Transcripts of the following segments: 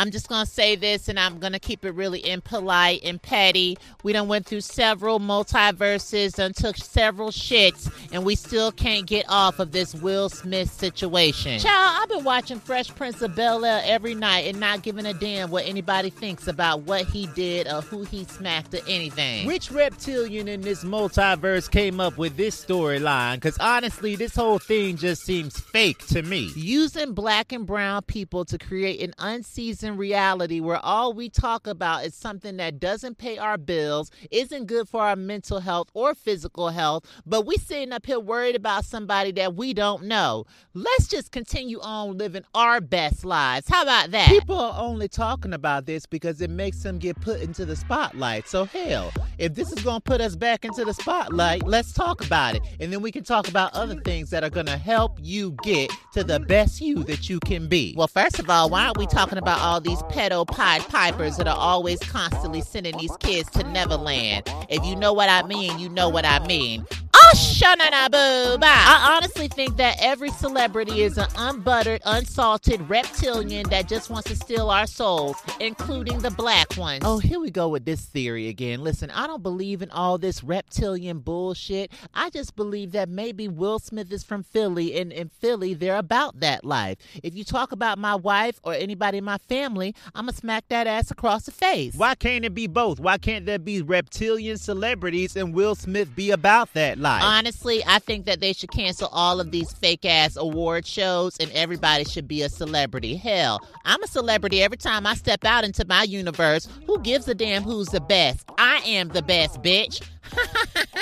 I'm just gonna say this, and I'm gonna keep it really impolite and petty. We done went through several multiverses and took several shits, and we still can't get off of this Will Smith situation. Child, I've been watching Fresh Prince of Bel Air every night and not giving a damn what anybody thinks about what he did or who he smacked or anything. Which reptilian in this multiverse came up with this storyline? Because honestly, this whole thing just seems fake to me. Using black and brown people to create an unseasoned reality where all we talk about is something that doesn't pay our bills, isn't good for our mental health or physical health, but we sitting up here worried about somebody that we don't know. Let's just continue on living our best lives. How about that? People are only talking about this because it makes them get put into the spotlight. So hell, if this is gonna put us back into the spotlight, let's talk about it. And then we can talk about other things that are gonna help you get to the best you that you can be. Well, first of all, why aren't we talking about all these pedo pied pipers that are always constantly sending these kids to Neverland? If you know what I mean, you know what I mean. Shanana I honestly think that every celebrity is an unbuttered, unsalted reptilian that just wants to steal our souls, including the black ones. Oh, here we go with this theory again. Listen, I don't believe in all this reptilian bullshit. I just believe that maybe Will Smith is from Philly, and in Philly, they're about that life. If you talk about my wife or anybody in my family, I'm going to smack that ass across the face. Why can't it be both? Why can't there be reptilian celebrities and Will Smith be about that life? Honestly, I think that they should cancel all of these fake ass award shows and everybody should be a celebrity. Hell, I'm a celebrity every time I step out into my universe. Who gives a damn who's the best? I am the best, bitch.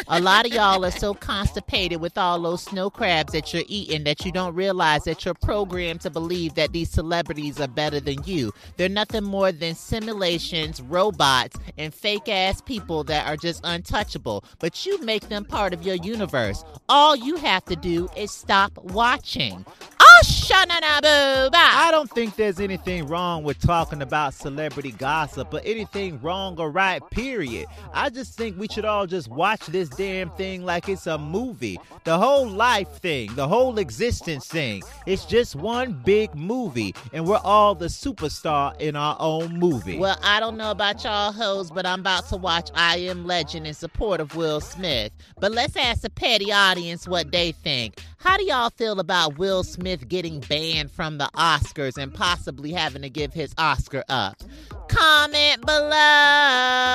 A lot of y'all are so constipated with all those snow crabs that you're eating that you don't realize that you're programmed to believe that these celebrities are better than you. They're nothing more than simulations, robots, and fake ass people that are just untouchable. But you make them part of your universe. All you have to do is stop watching. I don't think there's anything wrong with talking about celebrity gossip or anything wrong or right, period. I just think we should all just watch this damn thing like it's a movie. The whole life thing, the whole existence thing. It's just one big movie, and we're all the superstar in our own movie. Well, I don't know about y'all hoes, but I'm about to watch I Am Legend in support of Will Smith. But let's ask the petty audience what they think. How do y'all feel about Will Smith getting banned from the Oscars and possibly having to give his Oscar up? Comment below.